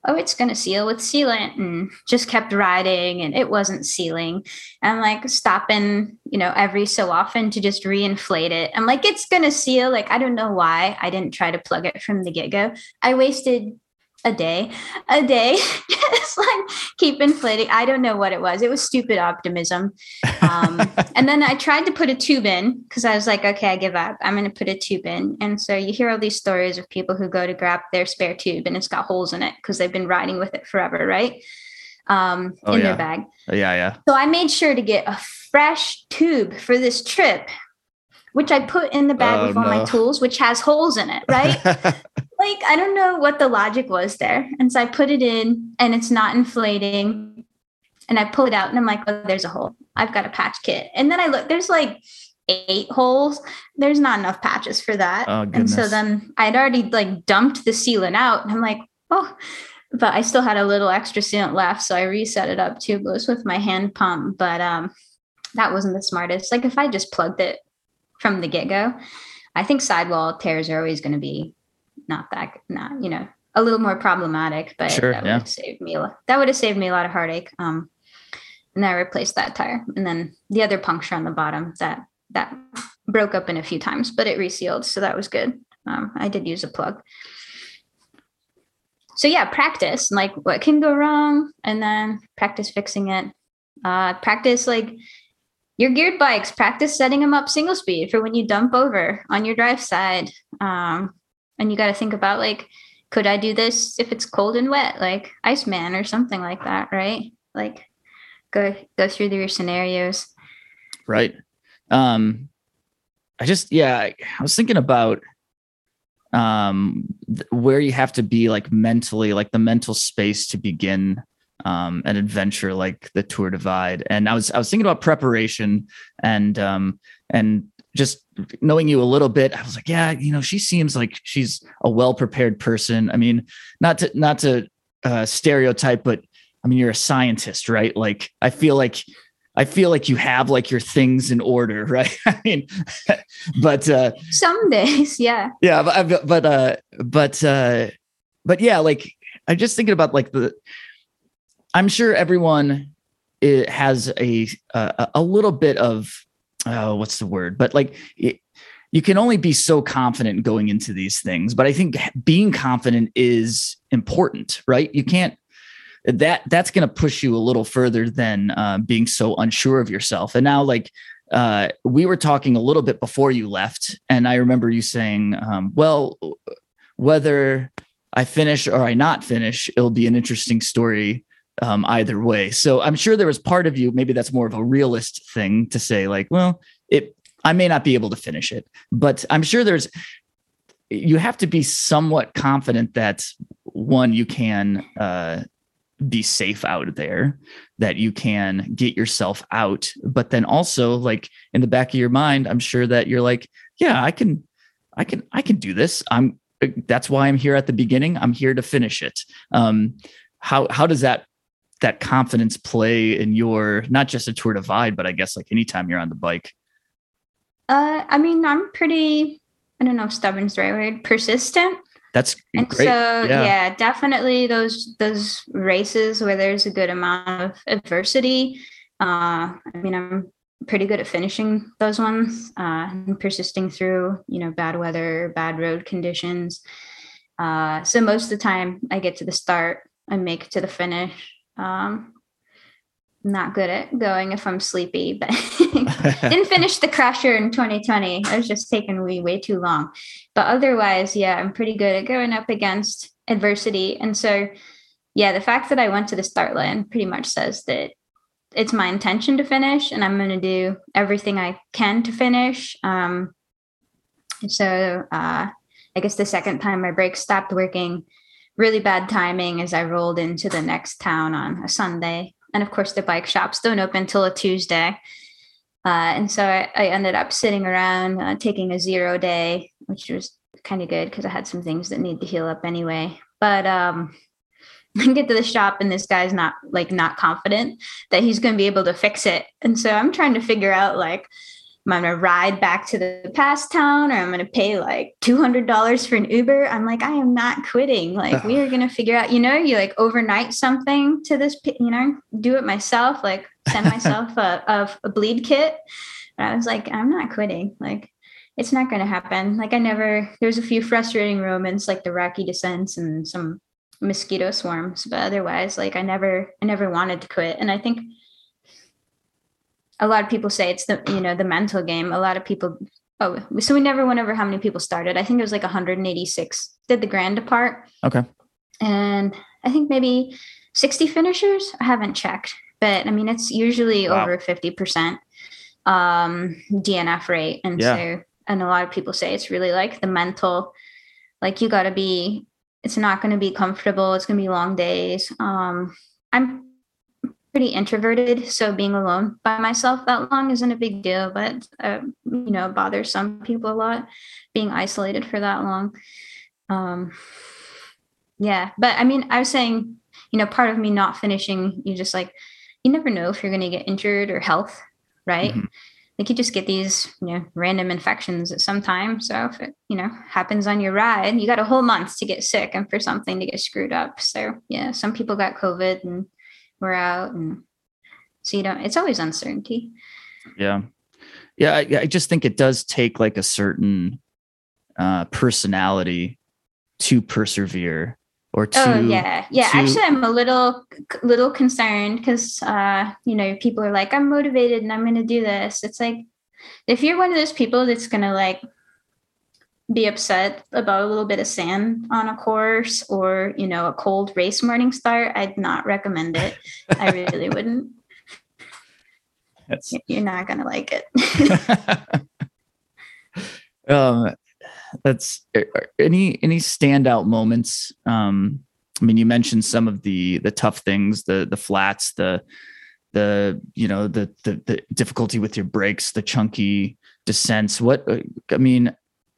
oh, it's going to seal with sealant and just kept riding and it wasn't sealing. And I'm like stopping, you know, every so often to just reinflate it. I'm like, it's going to seal. Like, I don't know why I didn't try to plug it from the get go. I wasted a day, a day, *laughs* just like keep inflating. I don't know what it was. It was stupid optimism. Um, *laughs* and then I tried to put a tube in because I was like, okay, I give up. I'm going to put a tube in. And so you hear all these stories of people who go to grab their spare tube and it's got holes in it because they've been riding with it forever, right? Um, Oh, in yeah. their bag. yeah yeah So I made sure to get a fresh tube for this trip, which I put in the bag Oh, with all no. my tools, which has holes in it, right? *laughs* like I don't know what the logic was there. And so I put it in and it's not inflating. And I pull it out and I'm like, oh, there's a hole. I've got a patch kit. And then I look, there's like eight holes. There's not enough patches for that. oh and so then I'd already like dumped the sealant out. And I'm like, oh, but I still had a little extra sealant left. So I reset it up tubeless with my hand pump. But um that wasn't the smartest. Like if I just plugged it from the get-go, I think sidewall tears are always going to be not that not, you know, a little more problematic, but Sure, that would yeah. have saved me a lot. That would have saved me a lot of heartache. Um and I replaced that tire. And then the other puncture on the bottom that that broke open a few times, but it resealed. So that was good. Um, I did use a plug. so yeah, practice like what can go wrong, and then practice fixing it. Uh, practice like your geared bikes. Practice setting them up single speed for when you dump over on your drive side. Um, and you got to think about like, could I do this if it's cold and wet, like Iceman or something like that, right? Like, go go through your scenarios. Right. Um, I just yeah, I, was thinking about um th- where you have to be like mentally like the mental space to begin um an adventure like the tour divide and i was i was thinking about preparation and um and just knowing you a little bit i was like yeah you know she seems like she's a well prepared person i mean not to not to uh stereotype but i mean you're a scientist right like i feel like I feel like you have like your things in order, *laughs* right? I mean, *laughs* but uh Some days, *laughs* yeah. yeah but but uh but uh but yeah like i'm just thinking about like the i'm sure everyone it has a a, a little bit of oh what's the word? But like it, you can only be so confident going into these things but i think being confident is important right? You can't that that's going to push you a little further than uh, being so unsure of yourself. And now like uh, we were talking a little bit before you left, and I remember you saying, um, "Well, whether I finish or I not finish, it'll be an interesting story um, either way." So I'm sure there was part of you, maybe that's more of a realist thing to say, like, "Well, it, I may not be able to finish it," but I'm sure there's, you have to be somewhat confident that one, you can. Uh, be safe out there that you can get yourself out but then also like in the back of your mind i'm sure that you're like yeah i can i can i can do this i'm that's why i'm here at the beginning i'm here to finish it um how how does that that confidence play in your not just a tour divide but i guess like anytime you're on the bike Uh, I mean, I'm pretty. I don't know if stubborn's the right word. Persistent. that's And great so, Yeah. yeah. definitely those those races where there's a good amount of adversity. Uh, I mean, I'm pretty good at finishing those ones uh, and persisting through, you know, bad weather, bad road conditions. Uh, so most of the time, I get to the start I make it to the finish. Um, not good at going if I'm sleepy, but *laughs* *laughs* didn't finish the crusher in 2020. I was just taking way way too long. But otherwise, yeah, I'm pretty good at going up against adversity. And so, yeah, the fact that I went to the start line pretty much says that it's my intention to finish, and I'm going to do everything I can to finish. Um, so, uh, I guess the second time my brakes stopped working, really bad timing as I rolled into the next town on a Sunday. And of course, the bike shops don't open till a Tuesday. Uh, and so I, I ended up sitting around uh, taking a zero day, which was kind of good because I had some things that need to heal up anyway. But um, *laughs* I get to the shop and this guy's not like not confident that he's going to be able to fix it. And so I'm trying to figure out like, going to ride back to the past town or I'm going to pay like $200 for an Uber? I'm like, I am not quitting. Like, we are going to figure out, you know, you like overnight something to this, you know, do it myself, like send myself *laughs* a, a, a bleed kit. And I was like, I'm not quitting. Like, it's not going to happen. Like, I never, there's a few frustrating moments like the rocky descents and some mosquito swarms, but otherwise, like, I never, I never wanted to quit. And I think, a lot of people say it's the you know the mental game. A lot of people. Oh, so we never went over how many people started. I think it was like 186 did the grand depart, okay and I think maybe 60 finishers. I haven't checked, but I mean it's usually Wow. over 50 percent um, DNF rate, and Yeah. so and a lot of people say it's really like the mental, like you got to be. It's not going to be comfortable. It's going to be long days. Um, I'm pretty introverted, so being alone by myself that long isn't a big deal. But uh, you know, it bothers some people a lot being isolated for that long. Um, yeah, but I mean, I was saying, you know, part of me not finishing, you just like, you never know if you're going to get injured or health, right? Mhm. Like you just get these, you know, random infections at some time. So if it, you know, happens on your ride, you got a whole month to get sick and for something to get screwed up. So yeah, some people got COVID and were out, and so you don't. It's always uncertainty. Yeah. Yeah. I, I just think it does take like a certain uh, personality to persevere or to oh yeah yeah too- actually i'm a little little concerned because uh you know people are like i'm motivated and i'm gonna do this it's like if you're one of those people that's gonna like be upset about a little bit of sand on a course or you know a cold race morning start i'd not recommend it. I really wouldn't. *laughs* That's- you're not gonna like it. *laughs* Um that's are any any standout moments? Um i mean you mentioned some of the the tough things the the flats the the you know the the, the difficulty with your brakes the chunky descents. What uh, i mean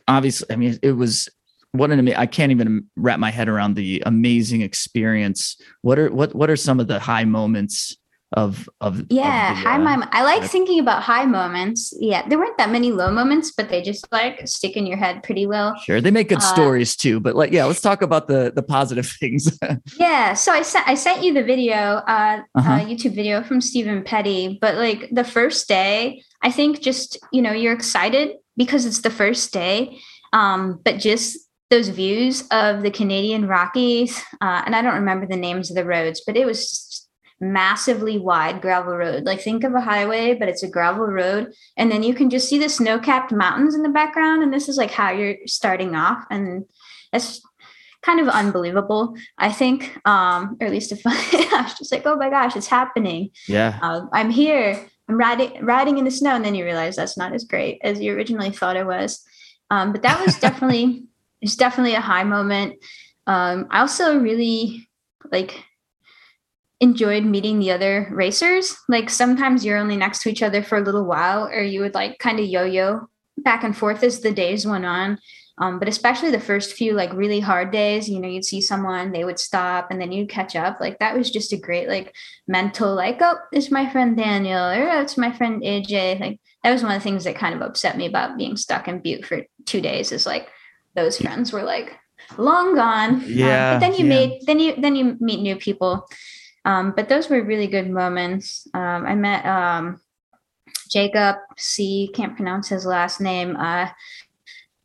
obviously i mean it was what an i can't even wrap my head around the amazing experience what are what what are some of the high moments of of of yeah the, high uh, mom i like thinking about high moments yeah there weren't that many low moments but they just like stick in your head pretty well Sure, they make good Uh, stories too, but like, yeah, let's talk about the the positive *laughs* things. Yeah, so I sent I sent you the video, uh, Uh-huh. uh YouTube video from Stephen Petty. But like the first day, I think just you know you're excited because it's the first day, um, but just those views of the Canadian Rockies, uh, and I don't remember the names of the roads, but it was massively wide gravel road. Like think of a highway, but it's a gravel road, and then you can just see the snow-capped mountains in the background, and this is like how you're starting off, and that's kind of unbelievable. I think, um, or at least if *laughs* I was just like, oh my gosh, it's happening. yeah, Uh, I'm here. I'm riding riding in the snow, and then you realize that's not as great as you originally thought it was. Um, but that was *laughs* definitely it's definitely a high moment. Um, I also really like enjoyed meeting the other racers. Like sometimes you're only next to each other for a little while, or you would like kind of yo-yo back and forth as the days went on. Um, but especially the first few like really hard days, you know, you'd see someone, they would stop, and then you'd catch up. Like that was just a great like mental, like, oh, it's my friend Daniel, or oh, it's my friend AJ. Like that was one of the things that kind of upset me about being stuck in Butte for two days. Is like those friends were like long gone. Um, Yeah, but then you yeah. made then you then you meet new people. Um, but those were really good moments. Um, I met um, Jacob C. Can't pronounce his last name. Uh,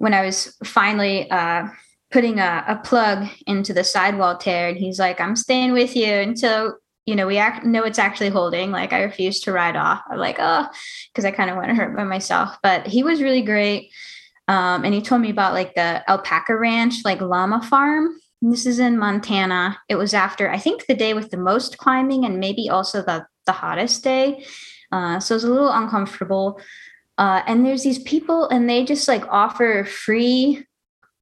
when I was finally uh, putting a, a plug into the sidewall tear, and he's like, "I'm staying with you until you know we act- know it's actually holding." Like I refuse to ride off. I'm like, oh, because I kind of want to hurt by myself. But he was really great, um, and he told me about like the alpaca ranch, like llama farm. This is in Montana. It was after I think the day with the most climbing, and maybe also the the hottest day. Uh, so it was a little uncomfortable. Uh, and there's these people, and they just like offer free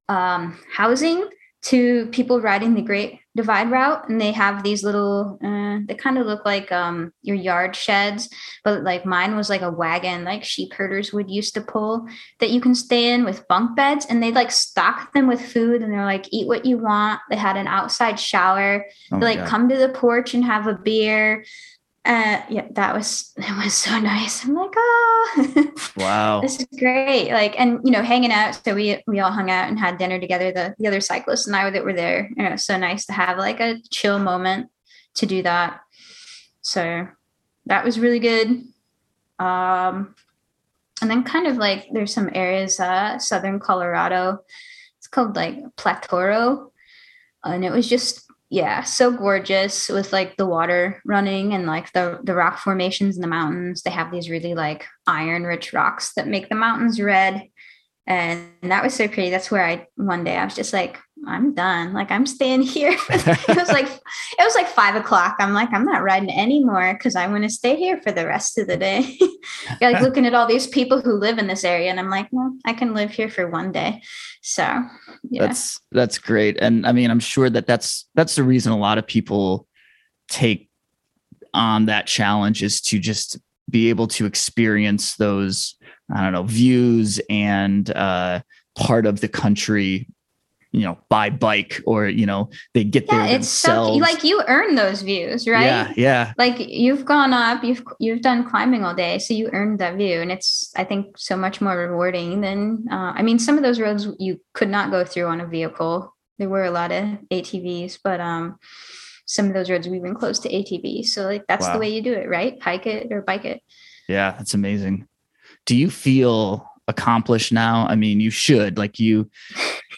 um, housing to people riding the Great Divide route, and they have these little. Uh, they kind of look like um, your yard sheds, but like mine was like a wagon, like sheep herders would used to pull that you can stay in with bunk beds, and they like stock them with food, and they're like eat what you want. They had an outside shower. Oh They, like God. come to the porch and have a beer. Uh, yeah, that was *laughs* it was so nice. I'm like, oh, *laughs* wow, this is great. Like, and you know, hanging out. So we we all hung out and had dinner together. The the other cyclists and I that were there. And it was so nice to have like a chill moment to do that. So that was really good. Um, and then kind of like there's some areas, uh, southern Colorado. It's called like Platoro, and it was just yeah, so gorgeous with like the water running and like the the rock formations in the mountains. They have these really like iron rich rocks that make the mountains red. And that was so pretty. That's where I one day I was just like, I'm done. Like I'm staying *laughs* here. it was like it was like five o'clock. I'm like, I'm not riding anymore because I want to stay here for the rest of the day. You're *laughs* like *laughs* looking at all these people who live in this area, and I'm like, well, I can live here for one day. So yeah. that's that's great, and I mean, I'm sure that that's that's the reason a lot of people take on that challenge is to just be able to experience those I don't know views and uh, part of the country, you know, by bike or you know they get yeah, there it's so themselves. like you earn those views, right? Yeah, yeah, like you've gone up you've you've done climbing all day so you earned that view and it's i think so much more rewarding than uh, i mean some of those roads you could not go through on a vehicle there were a lot of atvs but um some of those roads were even close to ATV. so like that's Wow. the way you do it right hike it or bike it yeah. That's amazing. Do you feel accomplished now. I mean, you should like you,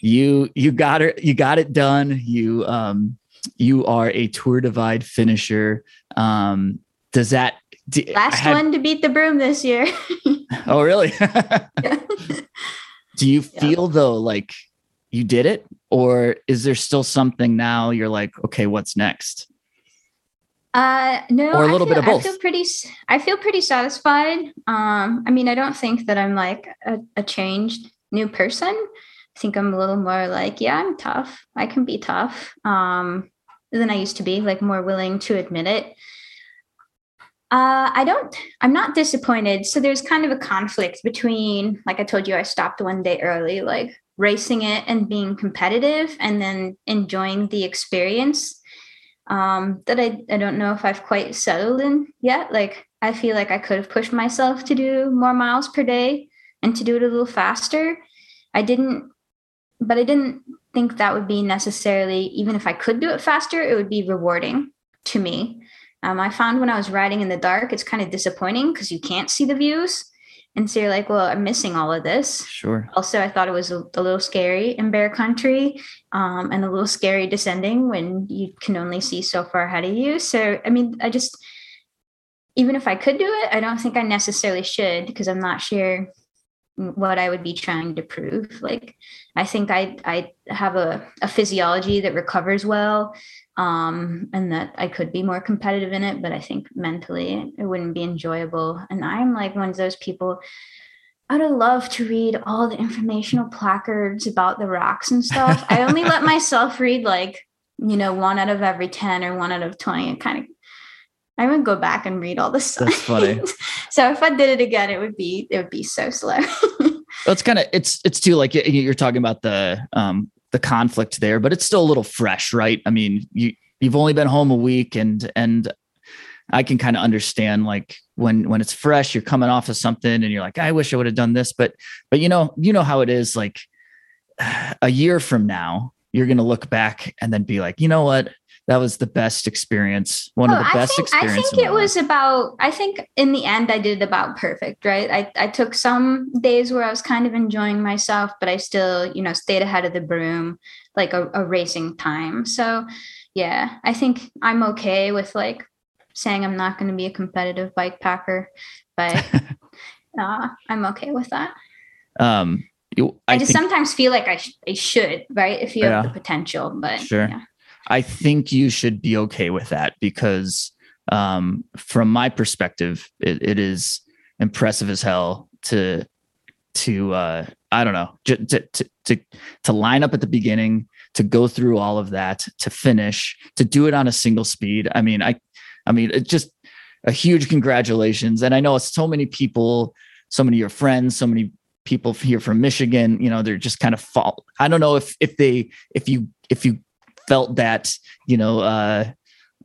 you, you got it, you got it done. You, um, you are a tour divide finisher. Um, does that do, last had, one to beat the broom this year? *laughs* oh, really? *laughs* *laughs* do you feel yeah. though like you did it, or is there still something now? You're like, okay, what's next? Uh, no, or a little feel, bit of both. I feel pretty. I feel pretty satisfied. Um, I mean, I don't think that I'm like a, a changed new person. I think I'm a little more like, yeah, I'm tough. I can be tough. Um, than I used to be, like more willing to admit it. Uh, I don't, I'm not disappointed. So there's kind of a conflict between, like I told you, I stopped one day early, like racing it and being competitive and then enjoying the experience um, that I, I don't know if I've quite settled in yet. Like I feel like I could have pushed myself to do more miles per day and to do it a little faster. I didn't, but I didn't think that would be necessarily, even if I could do it faster, it would be rewarding to me. Um, I found when I was riding in the dark, it's kind of disappointing because you can't see the views. And so you're like, well, I'm missing all of this. Sure. Also, I thought it was a, a little scary in bear country um, and a little scary descending when you can only see so far ahead of you. So, I mean, I just, even if I could do it, I don't think I necessarily should because I'm not sure what I would be trying to prove. Like, I think I I have a, a physiology that recovers well, um, and that I could be more competitive in it. But I think mentally it wouldn't be enjoyable. And I'm like one of those people. I'd love to read all the informational placards about the rocks and stuff. I only let *laughs* myself read like you know one out of every ten or one out of twenty. It kind of I would go back and read all the stuff. That's funny. *laughs* so if I did it again, it would be it would be so slow. *laughs* well, it's kind of it's it's too like you're talking about the um the conflict there, but it's still a little fresh, right? I mean, you you've only been home a week, and and I can kind of understand like when when it's fresh, you're coming off of something, and you're like, I wish I would have done this, but but you know you know how it is. Like *sighs* a year from now, you're gonna look back and then be like, you know what? That was the best experience one oh, of the best think, experiences i think it was about i think in the end i did about perfect right I, I took some days where i was kind of enjoying myself but i still you know stayed ahead of the broom like a, a racing time so yeah i think i'm okay with like saying i'm not going to be a competitive bike packer but *laughs* uh, i'm okay with that um you, I, I just think, sometimes feel like I, sh- I should, right? If you yeah, have the potential, but sure. Yeah. I think you should be okay with that because, um, from my perspective, it, it is impressive as hell to to uh, I don't know to, to to to line up at the beginning, to go through all of that, to finish, to do it on a single speed. I mean, I I mean, it just a huge congratulations. And I know so many people, so many of your friends, so many people here from Michigan, you know, they're just kind of fall. I don't know if if they if you if you felt that, you know, uh,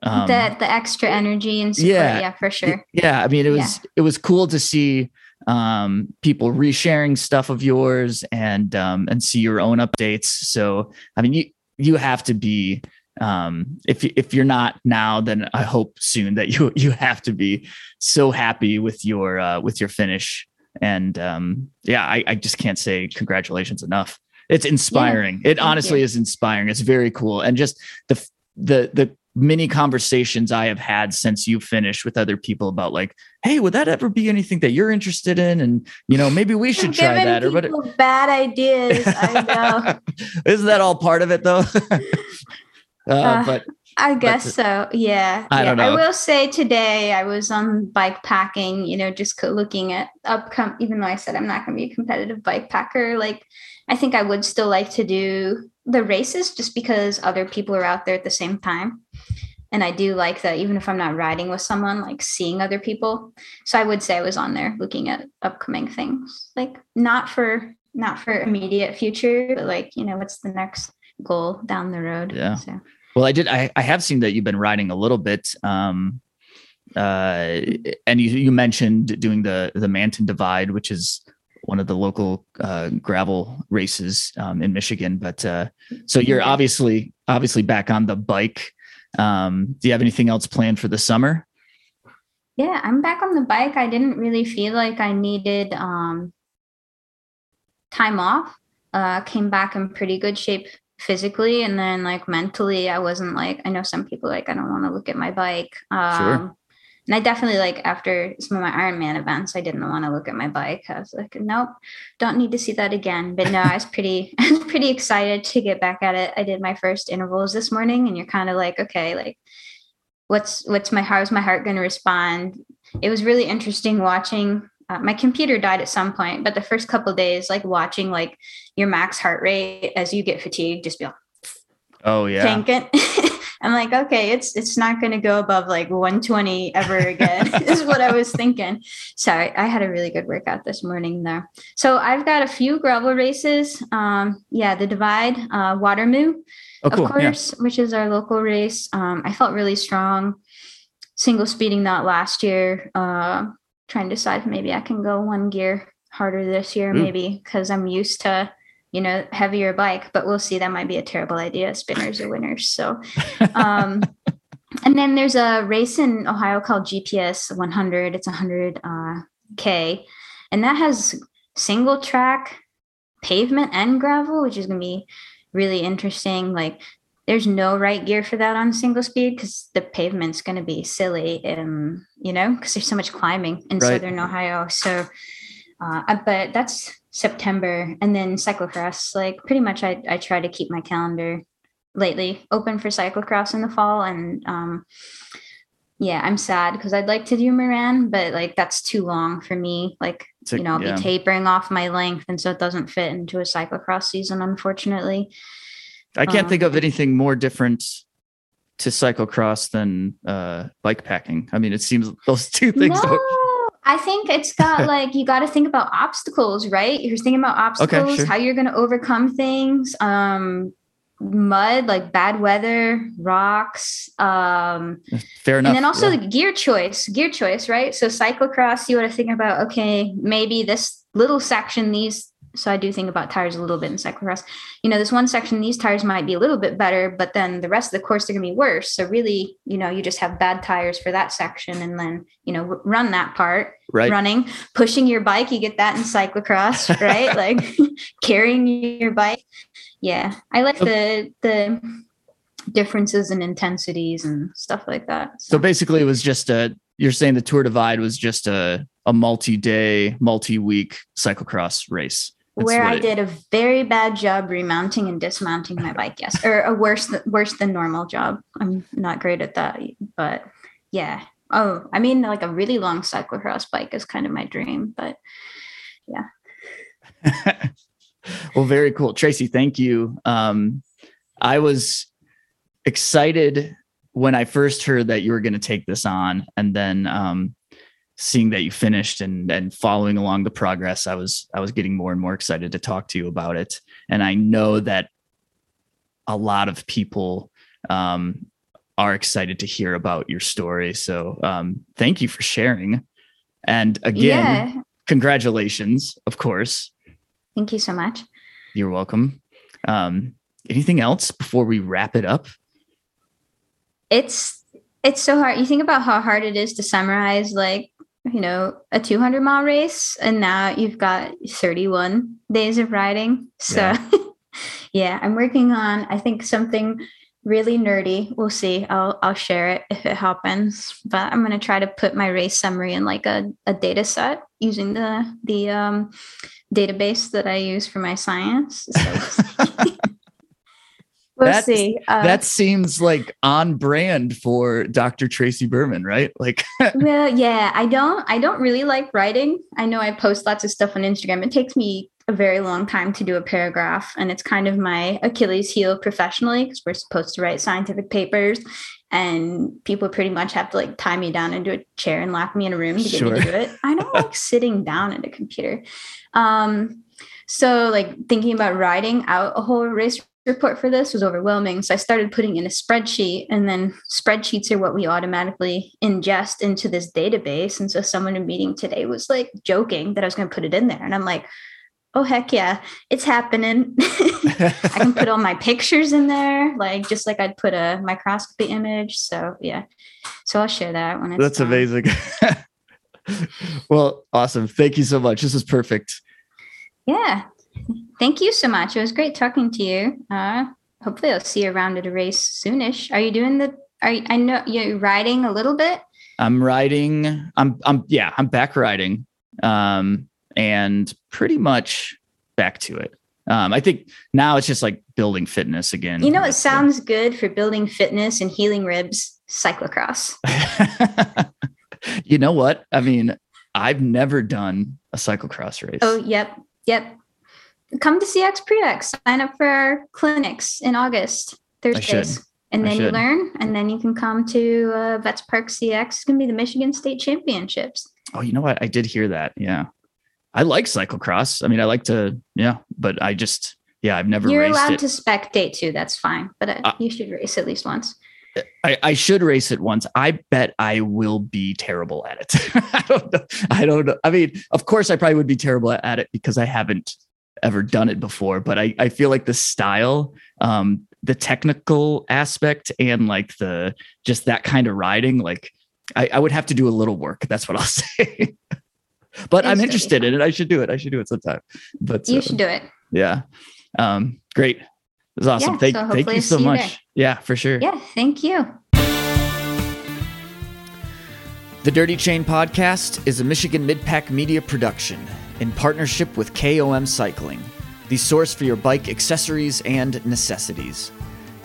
um, the the extra energy and support, yeah, yeah, for sure. Yeah, I mean, it was yeah. it was cool to see um, people resharing stuff of yours and um, and see your own updates. So, I mean, you you have to be um, if if you're not now, then I hope soon that *laughs* you you have to be so happy with your uh, with your finish. And um, yeah, I, I just can't say congratulations enough it's inspiring. Yeah. It honestly is inspiring. It's very cool. And just the the the many conversations I have had since you finished with other people about like, hey, would that ever be anything that you're interested in? And you know, maybe we should try that. Or but bad ideas. I know. *laughs* Isn't that all part of it though? *laughs* uh, uh, but I guess so. Yeah. I yeah. don't know. I will say today I was on bike packing, you know, just looking at upcoming, even though I said I'm not going to be a competitive bike packer, like I think I would still like to do the races just because other people are out there at the same time. And I do like that, even if I'm not riding with someone, like seeing other people. So I would say I was on there looking at upcoming things, like not for not for immediate future, but like you know, what's the next goal down the road? Yeah. So. Well, I did. I, I have seen that you've been riding a little bit. Um, uh, and you, you mentioned doing the the Manton Divide, which is one of the local uh, gravel races um, in Michigan. But uh, so you're obviously obviously back on the bike. Um, do you have anything else planned for the summer? Yeah, I'm back on the bike. I didn't really feel like I needed um, time off. Uh, came back in pretty good shape physically, and then like mentally, I wasn't like I know some people like I don't want to look at my bike. Um, Sure. And I definitely like after some of my Ironman events, I didn't want to look at my bike. I was like, nope, don't need to see that again. But no, I was *laughs* pretty, *laughs* I was pretty excited to get back at it. I did my first intervals this morning, and you're kind of like, okay, like, what's what's my how's my heart going to respond? It was really interesting watching. Uh, my computer died at some point, but the first couple days, like watching like your max heart rate as you get fatigued, just be like, Oh yeah. tank it. *laughs* I'm like, okay, it's it's not going to go above like 120 ever again. *laughs* is what I was thinking. Sorry, I had a really good workout this morning there. So I've got a few gravel races. Um, yeah, the Divide, uh, Watermoo, Oh, cool. of course, which is our local race. Um, I felt really strong. Single speeding that last year. Uh, trying to decide if maybe I can go one gear harder this year, Ooh. maybe because I'm used to you know heavier bike. But we'll see. That might be a terrible idea. Spinners are winners. So, *laughs* um, and then there's a race in Ohio called GPS 100. It's 100 uh, k, and that has single track pavement and gravel, which is going to be really interesting. Like, there's no right gear for that on single speed because the pavement's going to be silly, and you know, because there's so much climbing in Right. southern Ohio. So, uh, uh, but that's September, and then cyclocross. Like, pretty much, I I try to keep my calendar lately open for cyclocross in the fall, and um, yeah, I'm sad because I'd like to do Moran, but like that's too long for me. Like, a- you know, I'll yeah. be tapering off my length, and so it doesn't fit into a cyclocross season, unfortunately. I can't Um, think of anything more different to cyclocross than uh, bike packing. I mean, it seems those two things no, don't. I think it's got *laughs* like you got to think about obstacles, right? You're thinking about obstacles, sure. how you're going to overcome things. Um, mud, like bad weather, rocks. Um, Fair enough. and then also yeah. the gear choice, gear choice, right? So cyclocross, you got to think about okay, maybe this little section, these. So I do think about tires a little bit in cyclocross. You know, this one section, these tires might be a little bit better, but then the rest of the course they're gonna be worse. So really, you know, you just have bad tires for that section, and then you know run that part. right. Running, pushing your bike, you get that in cyclocross, *laughs* right? like *laughs* carrying your bike. Yeah, I like the the differences in intensities and stuff like that. So basically, it was just a. You're saying the Tour Divide was just a a multi-day, multi-week cyclocross race. That's where I did a very bad job remounting and dismounting my bike. Yes, or a worse th- worse than normal job. I'm not great at that, but yeah. Oh, I mean, like a really long cyclocross bike is kind of my dream, but yeah. *laughs* well, very cool. Tracy, thank you. Um, I was excited when I first heard that you were going to take this on, and then um, seeing that you finished and and following along the progress, I was I was getting more and more excited to talk to you about it. And I know that a lot of people um, are excited to hear about your story. So um, thank you for sharing. And again, yeah. congratulations, of course. Thank you so much. You're welcome. Um, anything else before we wrap it up? It's it's so hard. You think about how hard it is to summarize, like you know, a 200 mile race, and now you've got 31 days of riding. So, *laughs* yeah, I'm working on. I think something really nerdy. We'll see. I'll I'll share it if it happens. But I'm gonna try to put my race summary in like a, a data set using the the um, database that I use for my science. So *laughs* we'll That's- see. Uh, that seems like on brand for Dr. Tracy Berman, right? Like, *laughs* well yeah i don't i don't really like writing i know i post lots of stuff on instagram it takes me a very long time to do a paragraph and it's kind of my achilles heel professionally because we're supposed to write scientific papers and people pretty much have to like tie me down into a chair and lock me in a room to get me to do it i don't like *laughs* sitting down at a computer um so like thinking about writing out a whole race report for this was overwhelming. So I started putting in a spreadsheet, and then spreadsheets are what we automatically ingest into this database. And so someone in a meeting today was like joking that I was going to put it in there. And I'm like, oh, heck yeah, it's happening. *laughs* I can put all my *laughs* pictures in there, like just like I'd put a microscopy image. So yeah. So I'll share that when it's that's done. amazing. *laughs* well, awesome. Thank you so much. This is perfect. Yeah. Thank you so much. It was great talking to you. Uh, hopefully, I'll see you around at a race soonish. Are you doing the? Are you, I know you're riding a little bit. I'm riding. I'm. I'm. Yeah. I'm back riding. Um, and pretty much back to it. Um, I think now it's just like building fitness again. You know, it sounds good for building fitness and healing ribs. Cyclocross. *laughs* you know what? I mean, I've never done a cyclocross race. Oh, yep, yep. Come to CX Prex. Sign up for our clinics in August, Thursdays. And then you learn, and then you can come to uh, Vets Park CX. It's going to be the Michigan State Championships. Oh, you know what? I did hear that. Yeah. I like cyclocross. I mean, I like to, yeah, but I just, yeah, I've never. You're allowed it. to spectate too. That's fine, but uh, uh, you should race at least once. I, I, should race it once. I bet I will be terrible at it. *laughs* I don't know. I don't know. I mean, of course, I probably would be terrible at it because I haven't ever done it before. But I, I feel like the style, um, the technical aspect, and like the just that kind of riding, like I, I would have to do a little work. That's what *laughs* I'll say. but I'm interested in it. I should do it. I should do it sometime. But you uh, should do it. Yeah. Um, great. It was awesome. Yeah, thank, so thank you so much. You yeah, for sure. Yeah, thank you. The Dirty Chain Podcast is a Michigan Midpack Media production in partnership with KOM Cycling, the source for your bike accessories and necessities.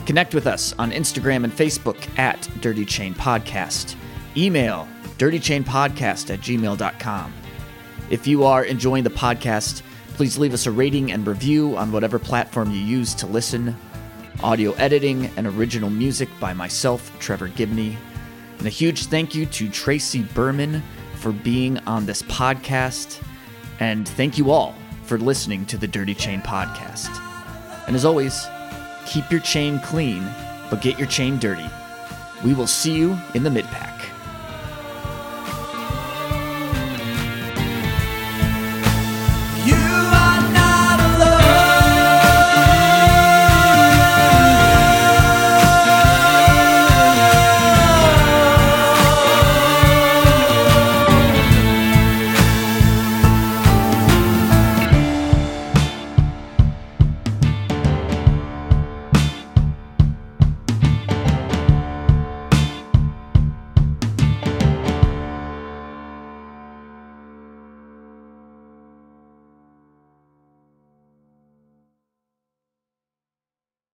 Connect with us on Instagram and Facebook at Dirty Chain Podcast. Email dirtychainpodcast at gmail.com. If you are enjoying the podcast, please leave us a rating and review on whatever platform you use to listen. Audio editing and original music by myself, Trevor Gibney. And a huge thank you to Tracy Berman for being on this podcast. And thank you all for listening to the Dirty Chain Podcast. And as always, keep your chain clean, but get your chain dirty. We will see you in the mid pack.